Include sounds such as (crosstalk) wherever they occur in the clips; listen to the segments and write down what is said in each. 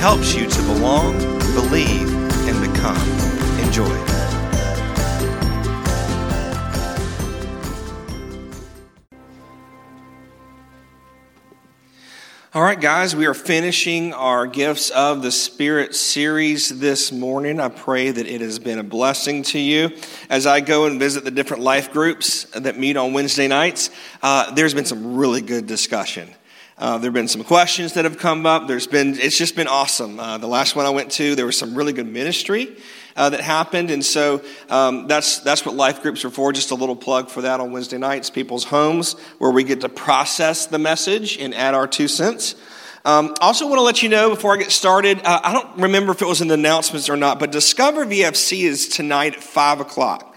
helps you to belong, believe, and become. Enjoy. All right, guys, we are finishing our Gifts of the Spirit series this morning. I pray that it has been a blessing to you. As I go and visit the different life groups that meet on Wednesday nights, uh, there's been some really good discussion. Uh, there have been some questions that have come up. There's been, it's just been awesome. Uh, the last one I went to, there was some really good ministry uh, that happened. And so um, that's, that's what life groups are for. Just a little plug for that on Wednesday nights, people's homes, where we get to process the message and add our two cents. Um, also, want to let you know before I get started, uh, I don't remember if it was in the announcements or not, but Discover VFC is tonight at 5 o'clock.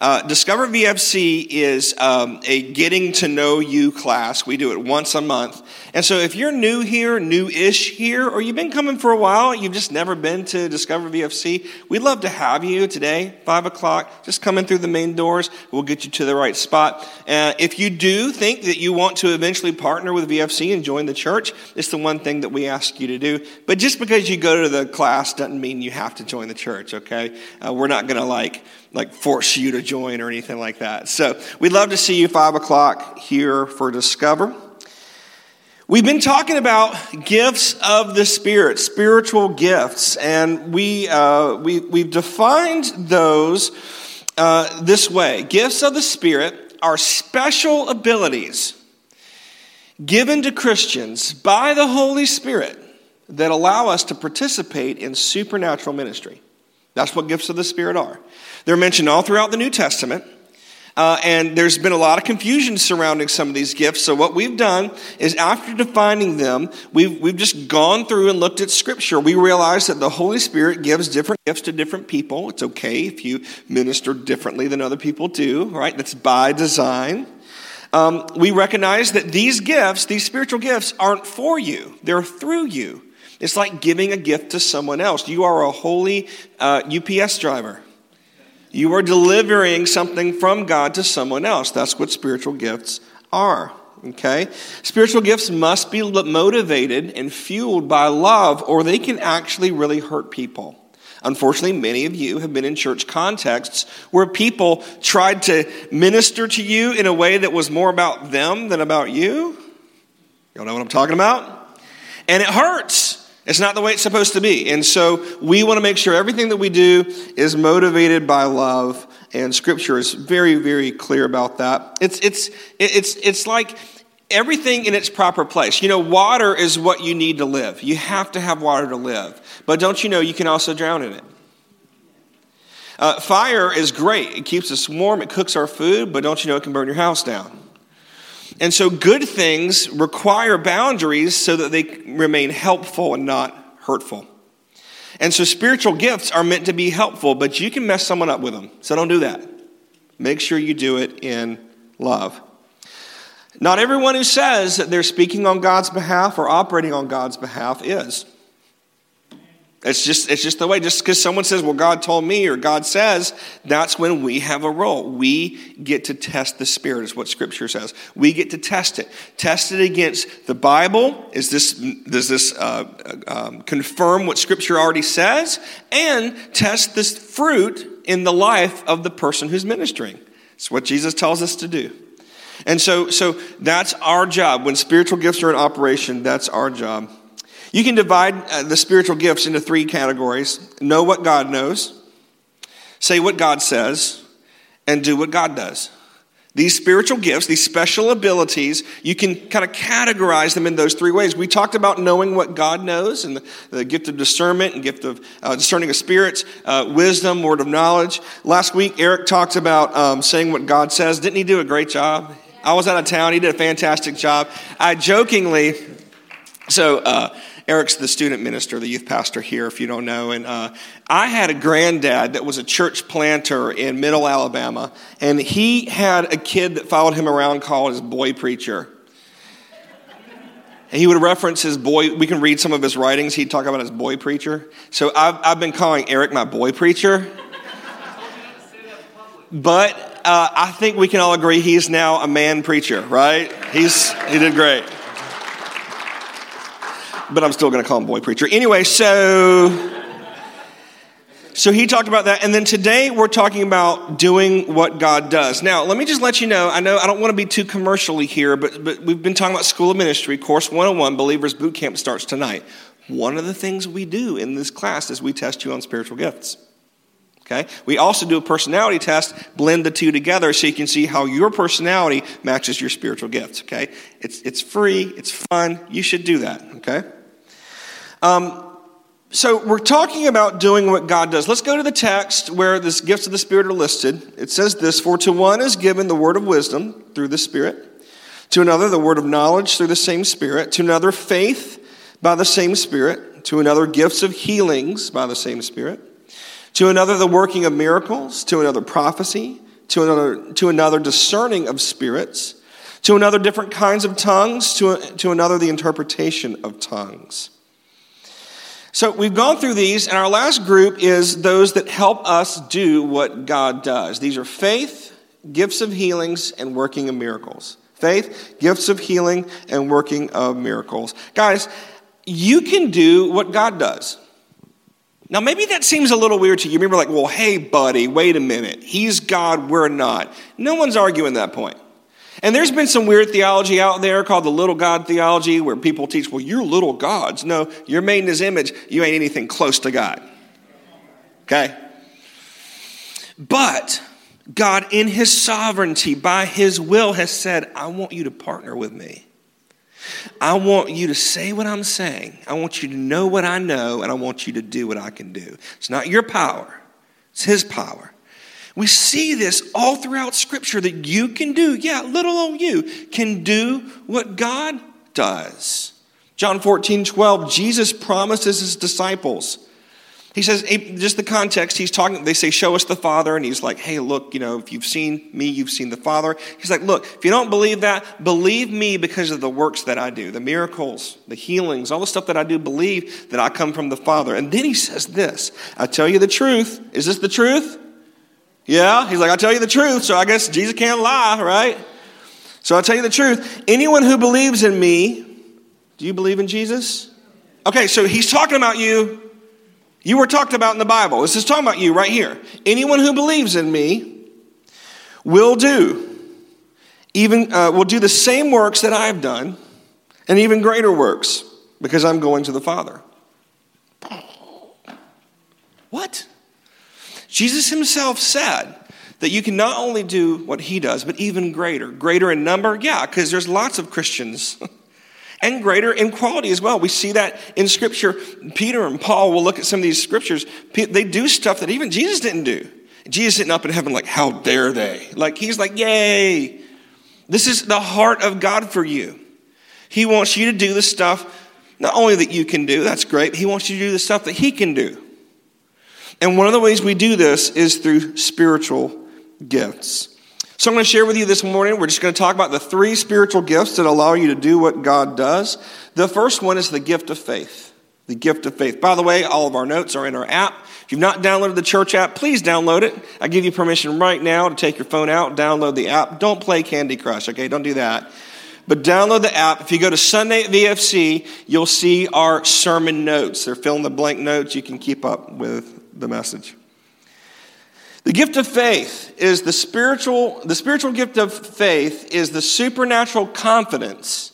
Uh, Discover VFC is um, a getting to know you class. We do it once a month. And so if you're new here, new ish here, or you've been coming for a while, you've just never been to Discover VFC, we'd love to have you today, 5 o'clock. Just come in through the main doors. We'll get you to the right spot. Uh, if you do think that you want to eventually partner with VFC and join the church, it's the one thing that we ask you to do. But just because you go to the class doesn't mean you have to join the church, okay? Uh, we're not going to like, like force you to join or anything like that. So we'd love to see you 5 o'clock here for Discover. We've been talking about gifts of the Spirit, spiritual gifts, and we, uh, we, we've defined those uh, this way Gifts of the Spirit are special abilities given to Christians by the Holy Spirit that allow us to participate in supernatural ministry. That's what gifts of the Spirit are. They're mentioned all throughout the New Testament. Uh, and there's been a lot of confusion surrounding some of these gifts. So, what we've done is, after defining them, we've, we've just gone through and looked at Scripture. We realize that the Holy Spirit gives different gifts to different people. It's okay if you minister differently than other people do, right? That's by design. Um, we recognize that these gifts, these spiritual gifts, aren't for you, they're through you. It's like giving a gift to someone else. You are a holy uh, UPS driver. You are delivering something from God to someone else. That's what spiritual gifts are. Okay? Spiritual gifts must be motivated and fueled by love, or they can actually really hurt people. Unfortunately, many of you have been in church contexts where people tried to minister to you in a way that was more about them than about you. Y'all know what I'm talking about? And it hurts. It's not the way it's supposed to be. And so we want to make sure everything that we do is motivated by love. And scripture is very, very clear about that. It's, it's, it's, it's like everything in its proper place. You know, water is what you need to live. You have to have water to live. But don't you know you can also drown in it? Uh, fire is great. It keeps us warm, it cooks our food, but don't you know it can burn your house down? And so, good things require boundaries so that they remain helpful and not hurtful. And so, spiritual gifts are meant to be helpful, but you can mess someone up with them. So, don't do that. Make sure you do it in love. Not everyone who says that they're speaking on God's behalf or operating on God's behalf is. It's just, it's just the way. Just because someone says, well, God told me or God says, that's when we have a role. We get to test the Spirit, is what Scripture says. We get to test it. Test it against the Bible. Is this, does this uh, um, confirm what Scripture already says? And test this fruit in the life of the person who's ministering. It's what Jesus tells us to do. And so, so that's our job. When spiritual gifts are in operation, that's our job. You can divide uh, the spiritual gifts into three categories know what God knows, say what God says, and do what God does. These spiritual gifts, these special abilities, you can kind of categorize them in those three ways. We talked about knowing what God knows and the, the gift of discernment and gift of uh, discerning of spirits, uh, wisdom, word of knowledge. Last week, Eric talked about um, saying what God says. Didn't he do a great job? I was out of town. He did a fantastic job. I jokingly, so uh, Eric's the student minister, the youth pastor here, if you don't know. And uh, I had a granddad that was a church planter in middle Alabama, and he had a kid that followed him around called his boy preacher. And he would reference his boy, we can read some of his writings. He'd talk about his boy preacher. So I've, I've been calling Eric my boy preacher. But uh, I think we can all agree he's now a man preacher, right? He's, he did great. But I'm still going to call him boy preacher. Anyway, so. So he talked about that. And then today we're talking about doing what God does. Now, let me just let you know I know I don't want to be too commercially here, but, but we've been talking about School of Ministry. Course 101, Believers Boot Camp starts tonight. One of the things we do in this class is we test you on spiritual gifts. Okay? We also do a personality test, blend the two together so you can see how your personality matches your spiritual gifts. Okay? It's, it's free, it's fun. You should do that. Okay? Um, so we're talking about doing what God does. Let's go to the text where the gifts of the Spirit are listed. It says this For to one is given the word of wisdom through the Spirit, to another the word of knowledge through the same Spirit, to another faith by the same Spirit, to another gifts of healings by the same Spirit to another, the working of miracles, to another, prophecy, to another, to another, discerning of spirits, to another, different kinds of tongues, to, to another, the interpretation of tongues. So we've gone through these, and our last group is those that help us do what God does. These are faith, gifts of healings, and working of miracles. Faith, gifts of healing, and working of miracles. Guys, you can do what God does. Now, maybe that seems a little weird to you. Maybe like, well, hey, buddy, wait a minute. He's God, we're not. No one's arguing that point. And there's been some weird theology out there called the little God theology where people teach, well, you're little gods. No, you're made in his image. You ain't anything close to God. Okay? But God, in his sovereignty, by his will, has said, I want you to partner with me. I want you to say what I'm saying. I want you to know what I know, and I want you to do what I can do. It's not your power, it's His power. We see this all throughout Scripture that you can do, yeah, little old you can do what God does. John 14, 12, Jesus promises His disciples he says, just the context, he's talking, they say, show us the Father. And he's like, hey, look, you know, if you've seen me, you've seen the Father. He's like, look, if you don't believe that, believe me because of the works that I do, the miracles, the healings, all the stuff that I do, believe that I come from the Father. And then he says this I tell you the truth. Is this the truth? Yeah. He's like, I tell you the truth. So I guess Jesus can't lie, right? So I tell you the truth. Anyone who believes in me, do you believe in Jesus? Okay, so he's talking about you you were talked about in the Bible. This is talking about you right here. Anyone who believes in me will do even uh, will do the same works that I've done, and even greater works, because I'm going to the Father. What? Jesus himself said that you can not only do what he does, but even greater. Greater in number? Yeah, because there's lots of Christians (laughs) and greater in quality as well. We see that in Scripture. Peter and Paul will look at some of these scriptures. They do stuff that even Jesus didn't do. Jesus sitting up in heaven, like, how dare they? Like, he's like, yay. This is the heart of God for you. He wants you to do the stuff not only that you can do, that's great, he wants you to do the stuff that he can do. And one of the ways we do this is through spiritual gifts. So I'm going to share with you this morning, we're just going to talk about the three spiritual gifts that allow you to do what God does. The first one is the gift of faith. The gift of faith. By the way, all of our notes are in our app. If you've not downloaded the church app, please download it. I give you permission right now to take your phone out, download the app. Don't play Candy Crush, okay? Don't do that. But download the app. If you go to Sunday at VFC, you'll see our sermon notes. They're fill in the blank notes. You can keep up with the message. The gift of faith is the spiritual, the spiritual gift of faith is the supernatural confidence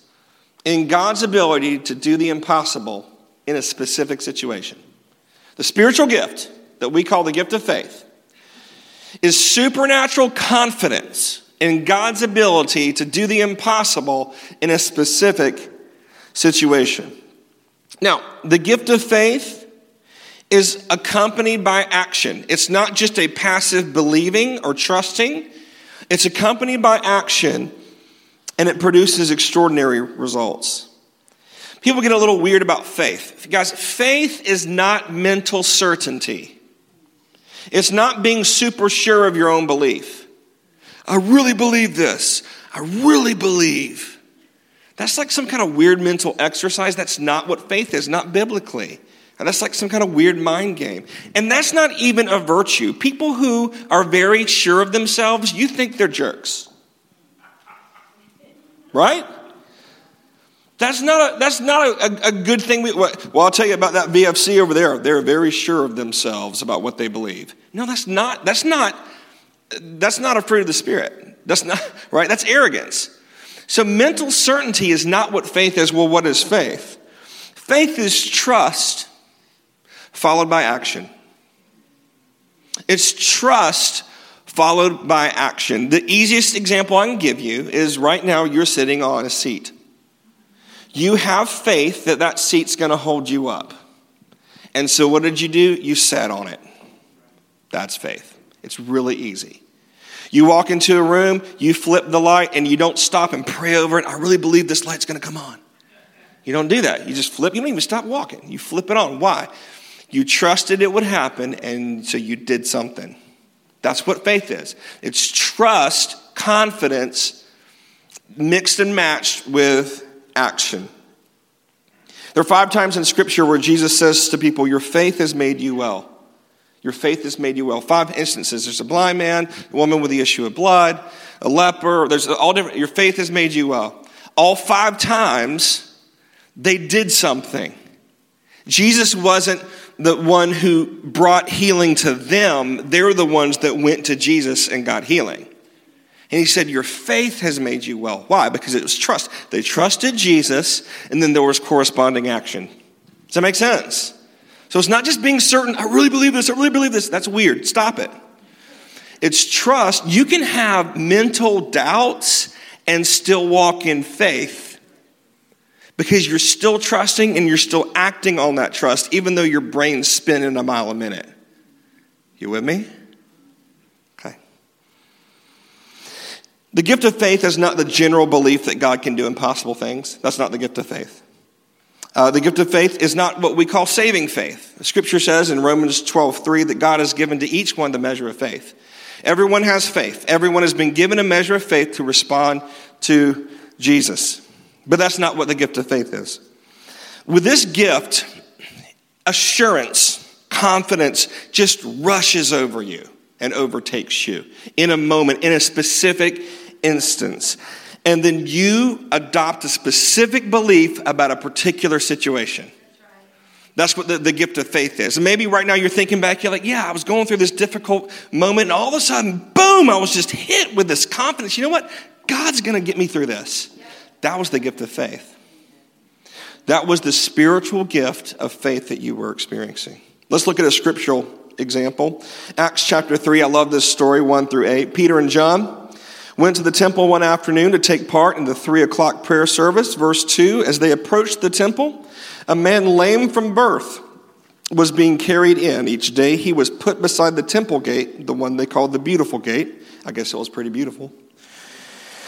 in God's ability to do the impossible in a specific situation. The spiritual gift that we call the gift of faith is supernatural confidence in God's ability to do the impossible in a specific situation. Now, the gift of faith is accompanied by action. It's not just a passive believing or trusting, it's accompanied by action and it produces extraordinary results. People get a little weird about faith. Guys, faith is not mental certainty. It's not being super sure of your own belief. I really believe this. I really believe. That's like some kind of weird mental exercise. That's not what faith is, not biblically. And that's like some kind of weird mind game. And that's not even a virtue. People who are very sure of themselves, you think they're jerks. Right? That's not a, that's not a, a, good thing. We, well, I'll tell you about that VFC over there. They're very sure of themselves about what they believe. No, that's not, that's not, that's not a fruit of the Spirit. That's not, (laughs) right? That's arrogance. So mental certainty is not what faith is. Well, what is faith? Faith is trust followed by action. It's trust followed by action. The easiest example I can give you is right now you're sitting on a seat you have faith that that seat's going to hold you up. And so what did you do? You sat on it. That's faith. It's really easy. You walk into a room, you flip the light, and you don't stop and pray over it. I really believe this light's going to come on. You don't do that. You just flip. You don't even stop walking. You flip it on. Why? You trusted it would happen, and so you did something. That's what faith is. It's trust, confidence, mixed and matched with action. There are five times in Scripture where Jesus says to people, Your faith has made you well. Your faith has made you well. Five instances. There's a blind man, a woman with the issue of blood, a leper. There's all different. Your faith has made you well. All five times, they did something. Jesus wasn't the one who brought healing to them, they're the ones that went to Jesus and got healing. And he said, Your faith has made you well. Why? Because it was trust. They trusted Jesus, and then there was corresponding action. Does that make sense? So it's not just being certain, I really believe this, I really believe this. That's weird. Stop it. It's trust. You can have mental doubts and still walk in faith because you're still trusting and you're still acting on that trust, even though your brain's spinning a mile a minute. You with me? Okay. The gift of faith is not the general belief that God can do impossible things. That's not the gift of faith. Uh, the gift of faith is not what we call saving faith. Scripture says in Romans 12, 3 that God has given to each one the measure of faith. Everyone has faith. Everyone has been given a measure of faith to respond to Jesus. But that's not what the gift of faith is. With this gift, assurance, confidence just rushes over you and overtakes you in a moment, in a specific instance. And then you adopt a specific belief about a particular situation. That's what the, the gift of faith is. And maybe right now you're thinking back, you're like, yeah, I was going through this difficult moment, and all of a sudden, boom, I was just hit with this confidence. You know what? God's to get me through this. That was the gift of faith. That was the spiritual gift of faith that you were experiencing. Let's look at a scriptural example. Acts chapter 3, I love this story, 1 through 8. Peter and John went to the temple one afternoon to take part in the three o'clock prayer service. Verse 2 As they approached the temple, a man lame from birth was being carried in. Each day he was put beside the temple gate, the one they called the beautiful gate. I guess it was pretty beautiful.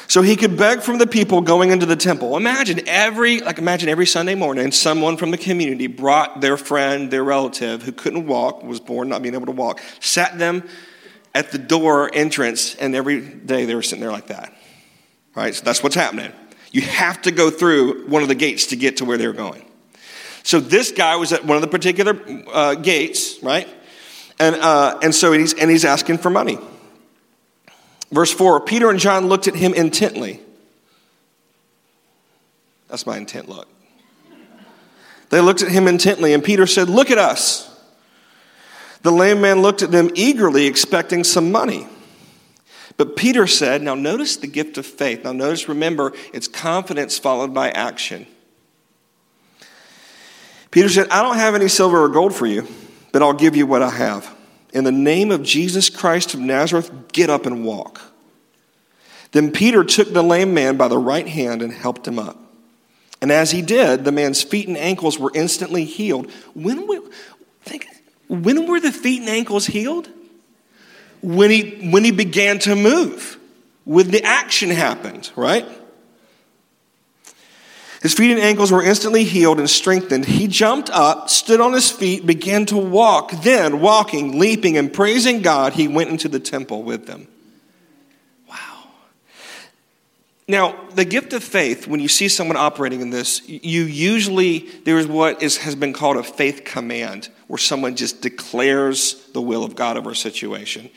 So he could beg from the people going into the temple. Imagine every, like imagine every Sunday morning, someone from the community brought their friend, their relative who couldn't walk, was born not being able to walk, sat them at the door entrance, and every day they were sitting there like that. Right? So that's what's happening. You have to go through one of the gates to get to where they're going. So this guy was at one of the particular uh, gates, right? And, uh, and so he's, and he's asking for money. Verse 4 Peter and John looked at him intently. That's my intent look. They looked at him intently, and Peter said, Look at us. The lame man looked at them eagerly, expecting some money. But Peter said, Now notice the gift of faith. Now notice, remember, it's confidence followed by action. Peter said, I don't have any silver or gold for you, but I'll give you what I have. In the name of Jesus Christ of Nazareth, get up and walk. Then Peter took the lame man by the right hand and helped him up. And as he did, the man's feet and ankles were instantly healed. When we, think, when were the feet and ankles healed? When he, when he began to move, when the action happened, right? His feet and ankles were instantly healed and strengthened. He jumped up, stood on his feet, began to walk. Then, walking, leaping, and praising God, he went into the temple with them. Wow. Now, the gift of faith, when you see someone operating in this, you usually, there's what is, has been called a faith command, where someone just declares the will of God over a situation.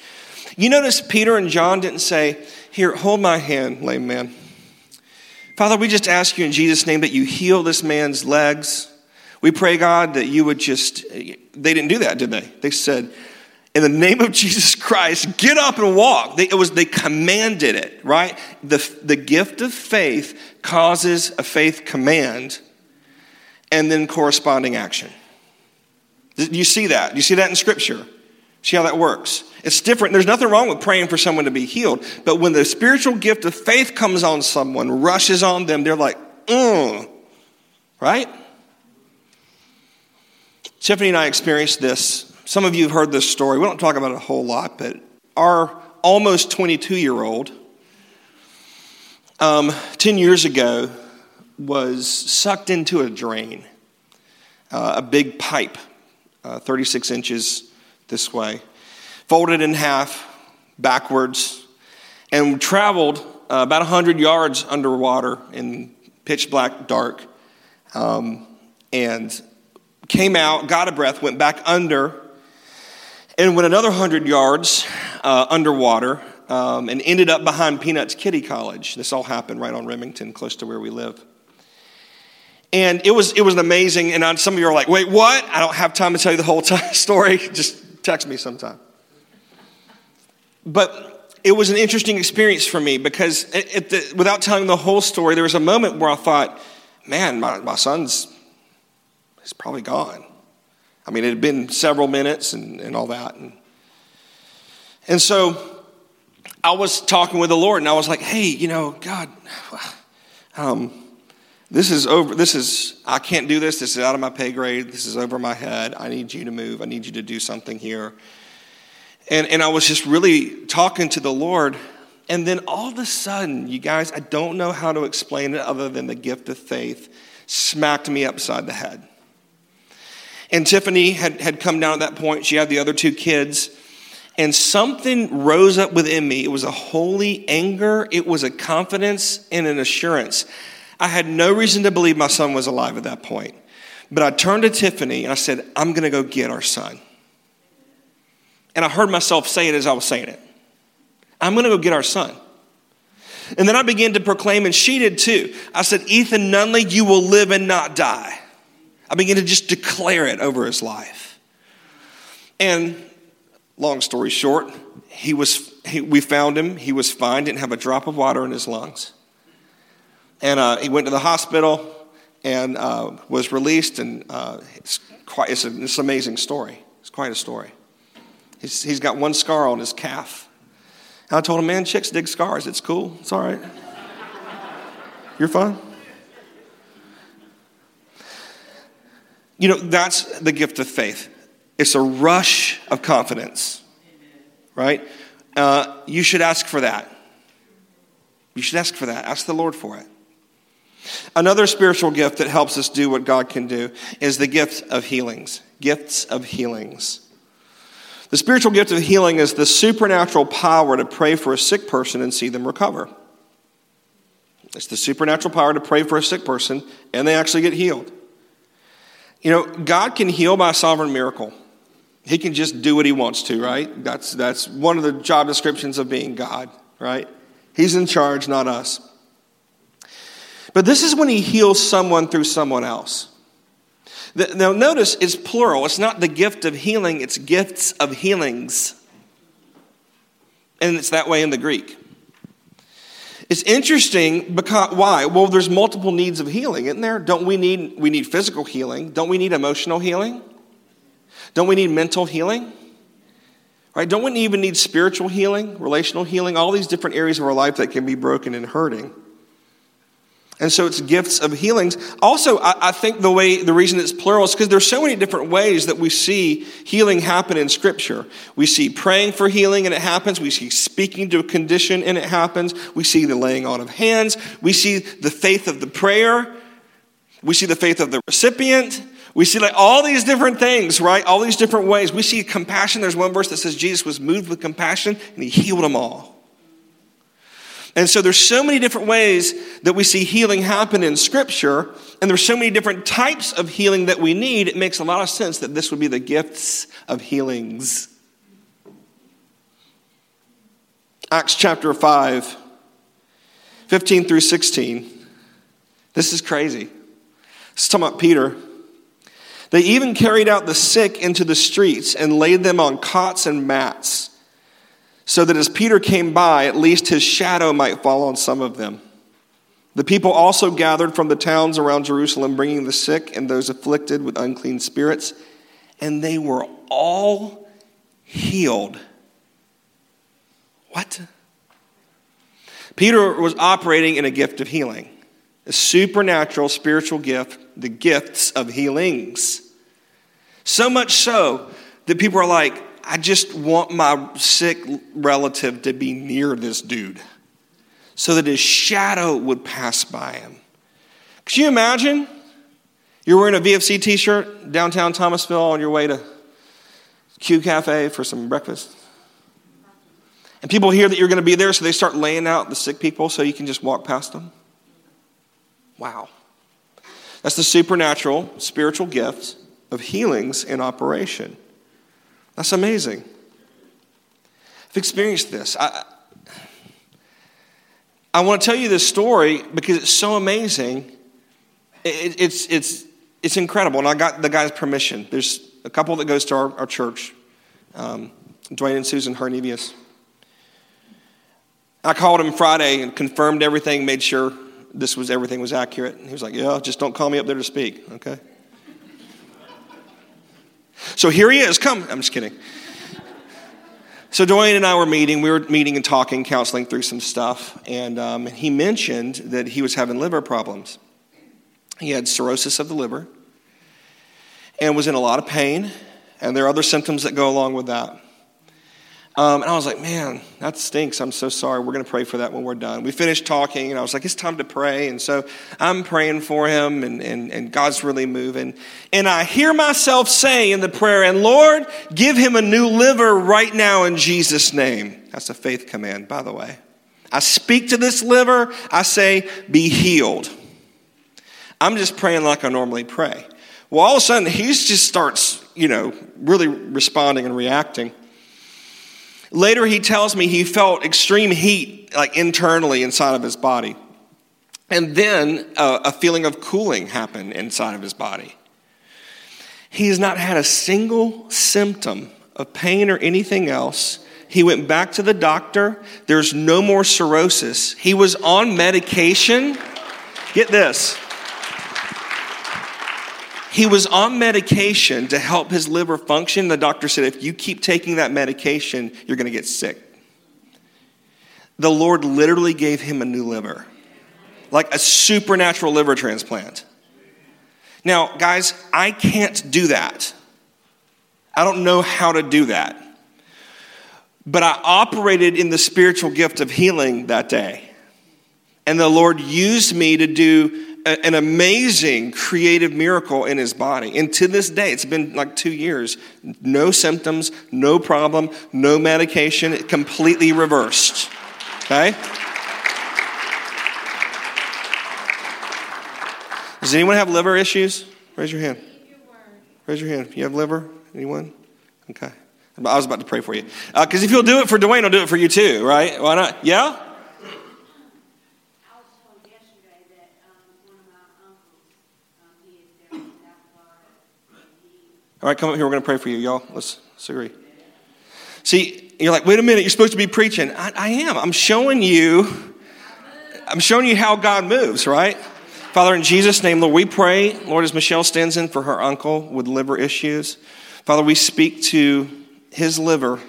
You notice Peter and John didn't say, Here, hold my hand, lame man. Father, we just ask you in Jesus' name that you heal this man's legs. We pray, God, that you would just, they didn't do that, did they? They said, in the name of (laughs) Jesus Christ, get up and walk. They, it was, they commanded it, right? The, the gift of faith causes a faith command and then corresponding action. Do You see that? Do You see that in Scripture? See how that works? It's different. There's nothing wrong with praying for someone to be healed. But when the spiritual gift of faith comes on someone, rushes on them, they're like, mm. Right? Tiffany and I experienced this. Some of you have heard this story. We don't talk about it a whole lot, but our almost 22 year old, um, 10 years ago, was sucked into a drain, uh, a big pipe, uh, 36 inches this way, folded in half backwards, and traveled uh, about 100 yards underwater in pitch black dark. Um, and came out, got a breath, went back under, and went another 100 yards uh, underwater um, and ended up behind Peanuts Kitty College. This all happened right on Remington, close to where we live. And it was, it was amazing. And some of you are like, wait, what? I don't have time to tell you the whole t- (laughs) story. Just Text me sometime. But it was an interesting experience for me because, the, without telling the whole story, there was a moment where I thought, man, my, my son's he's probably gone. I mean, it had been several minutes and, and all that. And, and so I was talking with the Lord and I was like, hey, you know, God, (sighs) um, this is over this is i can't do this this is out of my pay grade this is over my head i need you to move i need you to do something here. And, and i was just really talking to the lord and then all of a sudden you guys i don't know how to explain it other than the gift of faith smacked me upside the head. And tiffany had, had come down at that point she had the other two kids and something rose up within me. It was a holy anger it was a confidence and an assurance I had no reason to believe my son was alive at that point. But I turned to Tiffany and I said, I'm going to go get our son. And I heard myself say it as I was saying it I'm going to go get our son. And then I began to proclaim, and she did too. I said, Ethan Nunley, you will live and not die. I began to just declare it over his life. And long story short, he was, he, we found him. He was fine, didn't have a drop of water in his lungs. And uh, he went to the hospital and uh, was released, and uh, it's, quite, it's, it's an amazing story. It's quite a story. He's, he's got one scar on his calf. And I told him, man, chicks dig scars. It's cool. It's all right. You're fine. You know, that's the gift of faith. It's a rush of confidence, right? Uh, you should ask for that. You should ask for that. Ask the Lord for it. Another spiritual gift that helps us do what God can do is the gift of healings. Gifts of healings. The spiritual gift of healing is the supernatural power to pray for a sick person and see them recover. It's the supernatural power to pray for a sick person and they actually get healed. You know, God can heal by sovereign miracle. He can just do what he wants to, right? That's, that's one of the job descriptions of being God, right? He's in charge, not us. But this is when he heals someone through someone else. Now, notice it's plural. It's not the gift of healing, it's gifts of healings. And it's that way in the Greek. It's interesting because why? Well, there's multiple needs of healing, isn't there? Don't we need we need physical healing? Don't we need emotional healing? Don't we need mental healing? Right? Don't we even need spiritual healing, relational healing, all these different areas of our life that can be broken and hurting? And so it's gifts of healings. Also, I, I think the way, the reason it's plural is because there's so many different ways that we see healing happen in Scripture. We see praying for healing and it happens. We see speaking to a condition and it happens. We see the laying on of hands. We see the faith of the prayer, We see the faith of the recipient. We see like all these different things, right? All these different ways. We see compassion. There's one verse that says Jesus was moved with compassion and he healed them all. And so there's so many different ways that we see healing happen in scripture, and there's so many different types of healing that we need. It makes a lot of sense that this would be the gifts of healings. Acts chapter 5, 15 through 16. This is crazy. It's talking about Peter. They even carried out the sick into the streets and laid them on cots and mats, so that as Peter came by, at least his shadow might fall on some of them. The people also gathered from the towns around Jerusalem, bringing the sick and those afflicted with unclean spirits, and they were all healed. What? Peter was operating in a gift of healing a supernatural spiritual gift, the gifts of healings. So much so that people are like, I just want my sick relative to be near this dude so that his shadow would pass by him. Could you imagine? You're wearing a VFC t shirt downtown Thomasville on your way to Q Cafe for some breakfast. And people hear that you're going to be there, so they start laying out the sick people so you can just walk past them. Wow. That's the supernatural, spiritual gift of healings in operation. That's amazing. I've experienced this. I, I want to tell you this story because it's so amazing. It, it's, it's, it's incredible. And I got the guy's permission. There's a couple that goes to our, our church um, Dwayne and Susan Hernelius. I called him Friday and confirmed everything, made sure this was everything was accurate. And he was like, "Yeah, just don't call me up there to speak." Okay. so here he is. Come. I'm just kidding. So Dwayne and I were meeting. We were meeting and talking, counseling through some stuff, and um, he mentioned that he was having liver problems. He had cirrhosis of the liver, and was in a lot of pain, and there are other symptoms that go along with that. Um, and I was like, man, that stinks. I'm so sorry. We're going to pray for that when we're done. We finished talking, and I was like, it's time to pray. And so I'm praying for him, and, and, and God's really moving. And I hear myself say in the prayer, and Lord, give him a new liver right now in Jesus' name. That's a faith command, by the way. I speak to this liver, I say, be healed. I'm just praying like I normally pray. Well, all of a sudden, he just starts, you know, really responding and reacting. Later, he tells me he felt extreme heat, like internally inside of his body. And then uh, a feeling of cooling happened inside of his body. He has not had a single symptom of pain or anything else. He went back to the doctor. There's no more cirrhosis. He was on medication. Get this he was on medication to help his liver function. The doctor said, if you keep taking that medication, you're going to get sick. The Lord literally gave him a new liver, like a supernatural liver transplant. Now, guys, I can't do that. I don't know how to do that. But I operated in the spiritual gift of healing that day. And the Lord used me to do an amazing creative miracle in his body. And to this day, it's been like two years, no symptoms, no problem, no medication, completely reversed. Okay? Does anyone have liver issues? Raise your hand. Raise your hand. You have liver? Anyone? Okay. I was about to pray for you. Because uh, if you'll do it for Dwayne, I'll do it for you too, right? Why not? Yeah? All right, come up here. We're going to pray for you, y'all. Let's, let's agree. See, you're like, wait a minute. You're supposed to be preaching. I, I am. I'm showing you. I'm showing you how God moves, right? Father, in Jesus' name, Lord, we pray, Lord, as Michelle stands in for her uncle with liver issues, Father, we speak to his liver.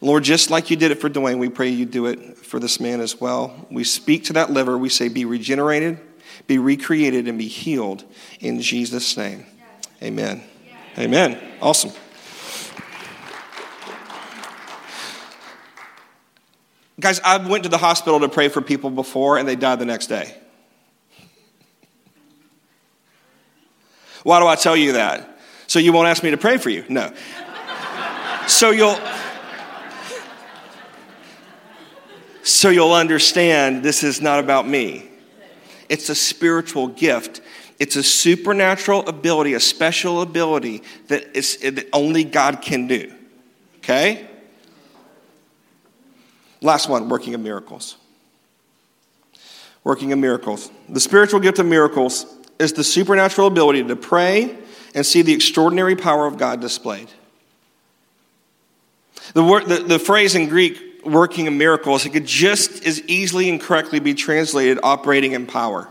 Lord, just like you did it for Dwayne, we pray you do it for this man as well. We speak to that liver. We say, be regenerated, be recreated, and be healed in Jesus' name. Amen. Amen. Awesome. Guys, I went to the hospital to pray for people before and they died the next day. Why do I tell you that? So you won't ask me to pray for you? No. so you'll so you'll understand this is not about me. It's a spiritual gift. It's a supernatural ability, a special ability that, is, that only God can do. Okay? Last one working of miracles. Working of miracles. The spiritual gift of miracles is the supernatural ability to pray and see the extraordinary power of God displayed. The, word, the, the phrase in Greek, working of miracles, it could just as easily and correctly be translated operating in power.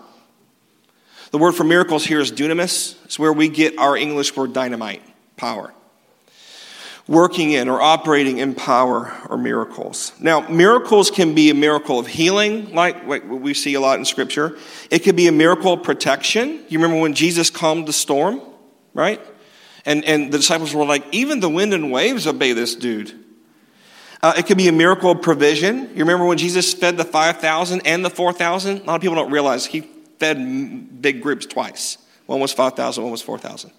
The word for miracles here is dunamis. It's where we get our English word dynamite, power working in or operating in power or miracles. Now, miracles can be a miracle of healing, like we see a lot in Scripture. It could be a miracle of protection. You remember when Jesus calmed the storm, right? And, and the disciples were like, even the wind and waves obey this dude. Uh, it could be a miracle of provision. You remember when Jesus fed the 5,000 and the 4,000? A lot of people don't realize he fed big groups twice. One was 5,000, one was 4,000.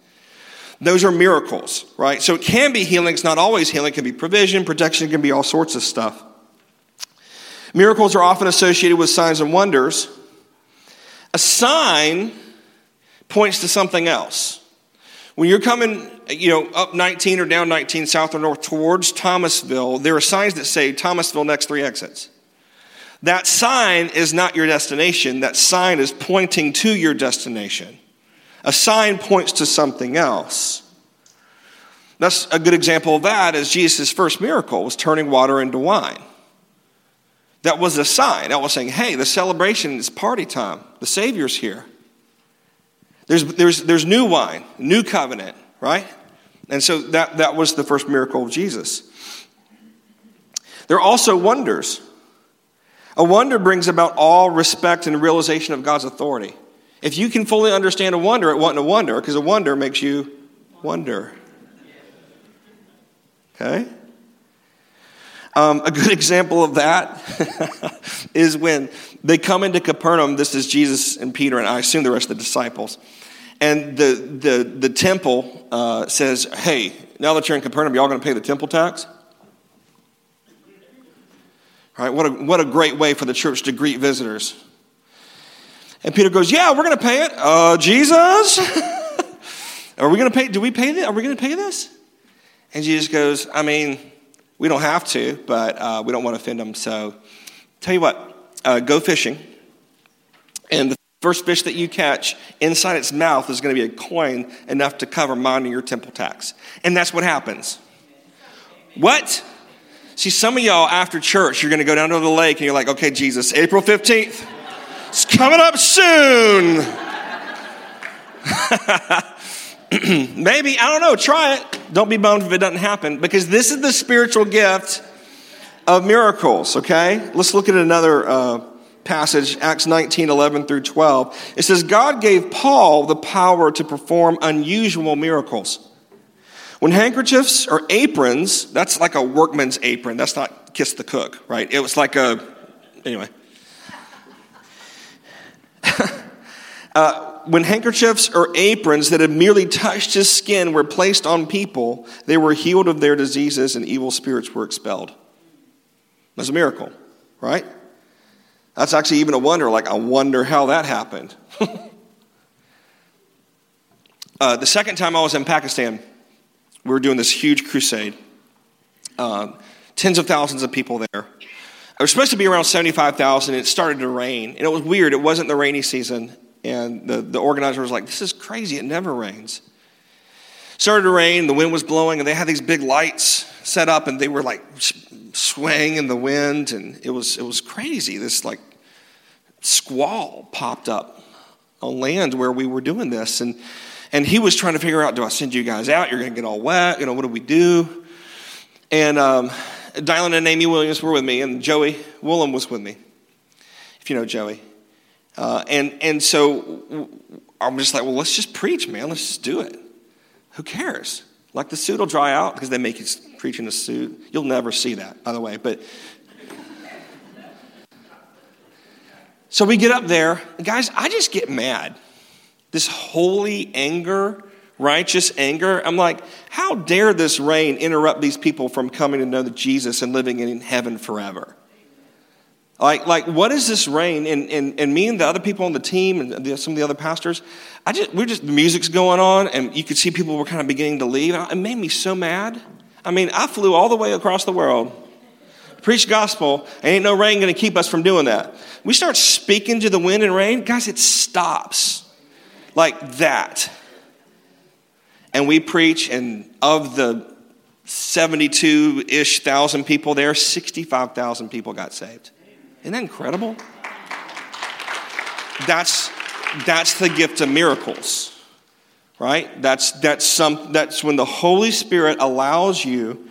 Those are miracles, right? So it can be healing. It's not always healing. It can be provision, protection, it can be all sorts of stuff. Miracles are often associated with signs and wonders. A sign points to something else. When you're coming, you know, up 19 or down 19, south or north towards Thomasville, there are signs that say Thomasville next three exits. That sign is not your destination. That sign is pointing to your destination. A sign points to something else. That's a good example of that is Jesus' first miracle was turning water into wine. That was a sign. That was saying, hey, the celebration is party time. The Savior's here. There's, there's, there's new wine, new covenant, right? And so that, that was the first miracle of Jesus. There are also wonders. A wonder brings about all respect and realization of God's authority. If you can fully understand a wonder, it wasn't a wonder, because a wonder makes you wonder. Okay? Um, a good (laughs) example of that (laughs) is when they come into Capernaum. This is Jesus and Peter, and I assume the rest of the disciples. And the, the, the temple uh, says, Hey, now that you're in Capernaum, y'all going to pay the temple tax? Right, what a, what a great way for the church to greet visitors. And Peter goes, Yeah, we're going to pay it. Uh, Jesus? (laughs) Are we going to pay? Do we pay this? Are we going to pay this? And Jesus goes, I mean, we don't have to, but uh, we don't want to offend them. So tell you what, uh, go fishing. And the first fish that you catch, inside its mouth is going to be a coin enough to cover mine and your temple tax. And that's what happens. What? See, some of y'all after church, you're going to go down to the lake and you're like, okay, Jesus, April 15th. It's coming up soon. (laughs) Maybe, I don't know, try it. Don't be bummed if it doesn't happen because this is the spiritual gift of miracles, okay? Let's look at another uh, passage, Acts 19 11 through 12. It says, God gave Paul the power to perform unusual miracles. When handkerchiefs or aprons, that's like a workman's apron, that's not kiss the cook, right? It was like a, anyway. (laughs) uh, when handkerchiefs or aprons that had merely touched his skin were placed on people, they were healed of their diseases and evil spirits were expelled. That's a miracle, right? That's actually even a wonder. Like, I wonder how that happened. (laughs) uh, the second time I was in Pakistan, we were doing this huge crusade. Uh, tens of thousands of people there. It was supposed to be around 75,000. It started to rain. And it was weird. It wasn't the rainy season. And the, the organizer was like, This is crazy. It never rains. Started to rain. The wind was blowing. And they had these big lights set up. And they were like swaying in the wind. And it was, it was crazy. This like squall popped up on land where we were doing this. And, and he was trying to figure out do I send you guys out? You're going to get all wet. You know, what do we do? And um, Dylan and Amy Williams were with me, and Joey Woolham was with me, if you know Joey. Uh, and, and so I'm just like, well, let's just preach, man. Let's just do it. Who cares? Like the suit will dry out because they make you preach in a suit. You'll never see that, by the way. But (laughs) so we get up there. Guys, I just get mad. This holy anger, righteous anger. I'm like, how dare this rain interrupt these people from coming to know Jesus and living in heaven forever? Like, like what is this rain? And, and, and me and the other people on the team and the, some of the other pastors, I just, we're just, the music's going on, and you could see people were kind of beginning to leave. It made me so mad. I mean, I flew all the way across the world, preach gospel, and ain't no rain to keep us from doing that. We start speaking to the wind and rain, guys, it stops like that. And we preach, and of the 72 ish thousand people there, 65,000 people got saved. Isn't that incredible? That's, that's the gift of miracles, right? That's, that's, some, that's when the Holy Spirit allows you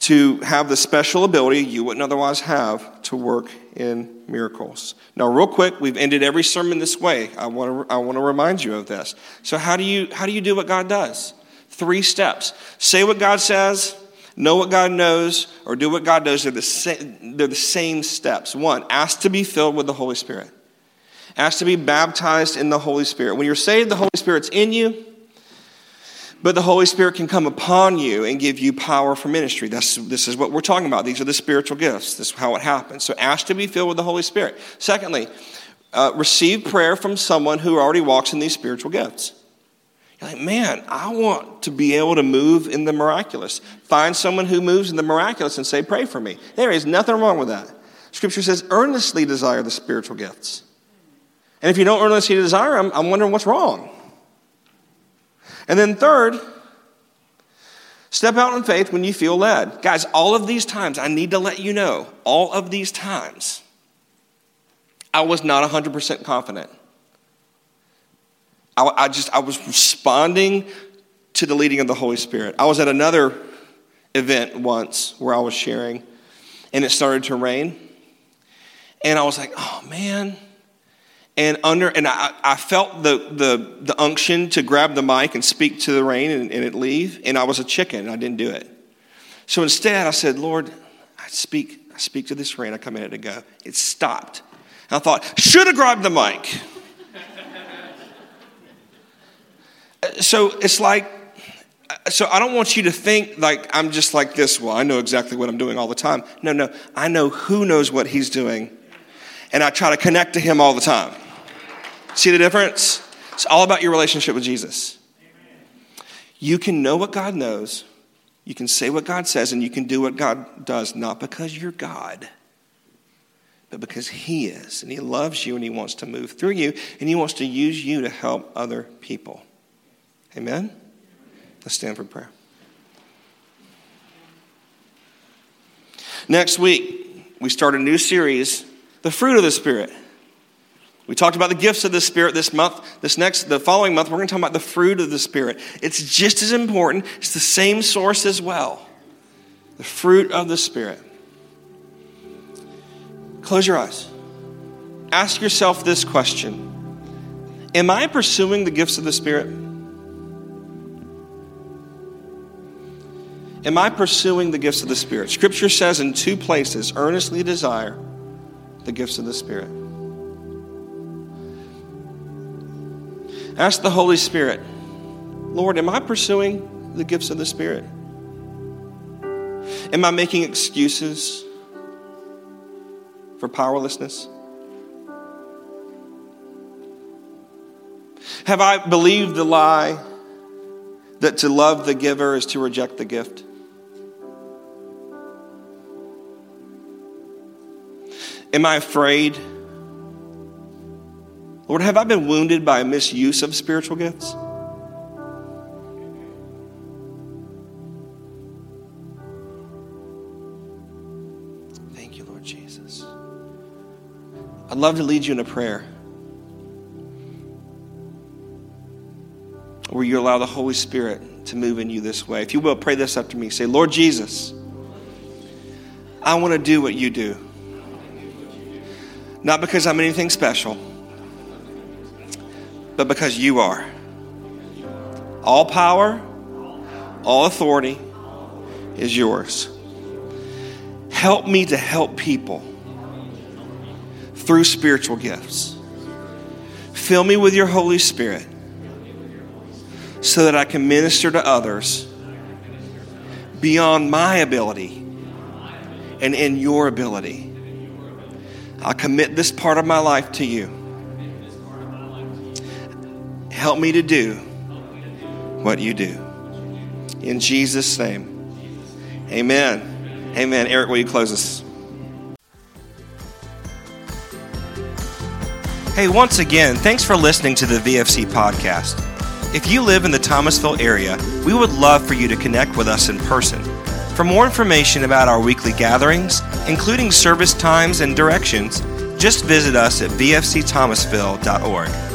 to have the special ability you wouldn't otherwise have to work in miracles. Now, real quick, we've ended every sermon this way. I want to, I want to remind you of this. So, how do, you, how do you do what God does? Three steps. Say what God says, know what God knows, or do what God does, they're the, same, they're the same steps. One, ask to be filled with the Holy Spirit. Ask to be baptized in the Holy Spirit. When you're saved, the Holy Spirit's in you, but the Holy Spirit can come upon you and give you power for ministry. That's, this is what we're talking about. These are the spiritual gifts. This is how it happens. So ask to be filled with the Holy Spirit. Secondly, uh, receive prayer from someone who already walks in these spiritual gifts. You're like, man, I want to be able to move in the miraculous. Find someone who moves in the miraculous and say, pray for me. There is nothing wrong with that. Scripture says, earnestly desire the spiritual gifts. And if you don't earnestly desire them, I'm wondering what's wrong. And then, third, step out in faith when you feel led. Guys, all of these times, I need to let you know, all of these times, I was not 100% confident. I, I just, I was responding to the leading of the Holy Spirit. I was at another event once where I was sharing, and it started to rain. And I was like, oh man. And under and I, I felt the, the the unction to grab the mic and speak to the rain and, and it leave. And I was a chicken and I didn't do it. So instead I said, Lord, I speak, I speak to this rain, I command it to go. It stopped. And I thought, should have grabbed the mic. (laughs) so it's like, so I don't want you to think like I'm just like this. Well, I know exactly what I'm doing all the time. No, no, I know who knows what he's doing, and I try to connect to him all the time. See the difference? It's all about your relationship with Jesus. You can know what God knows, you can say what God says, and you can do what God does, not because you're God, but because He is. And He loves you and He wants to move through you, and He wants to use you to help other people. Amen? Let's stand for prayer. Next week, we start a new series, The Fruit of the Spirit. We talked about the gifts of the Spirit this month. This next, the following month, we're going to talk about the fruit of the Spirit. It's just as important, it's the same source as well. The fruit of the Spirit. Close your eyes. Ask yourself this question Am I pursuing the gifts of the Spirit? Am I pursuing the gifts of the Spirit? Scripture says in two places earnestly desire the gifts of the Spirit. Ask the Holy Spirit, Lord, am I pursuing the gifts of the Spirit? Am I making excuses for powerlessness? Have I believed the lie that to love the giver is to reject the gift? Am I afraid? Lord, have I been wounded by a misuse of spiritual gifts? Thank you, Lord Jesus. I'd love to lead you in a prayer where you allow the Holy Spirit to move in you this way. If you will, pray this after me. Say, Lord Jesus, I want to do what you do. Not because I'm anything special, but because you are. All power, all authority is yours. Help me to help people through spiritual gifts. Fill me with your Holy Spirit so that I can minister to others beyond my ability and in your ability. I commit this part of my life to you. Help me to do what you do. In Jesus' name, amen. Amen. Eric, will you close us? Hey, once again, thanks for listening to the VFC podcast. If you live in the Thomasville area, we would love for you to connect with us in person. For more information about our weekly gatherings, including service times and directions, just visit us at vfcthomasville.org.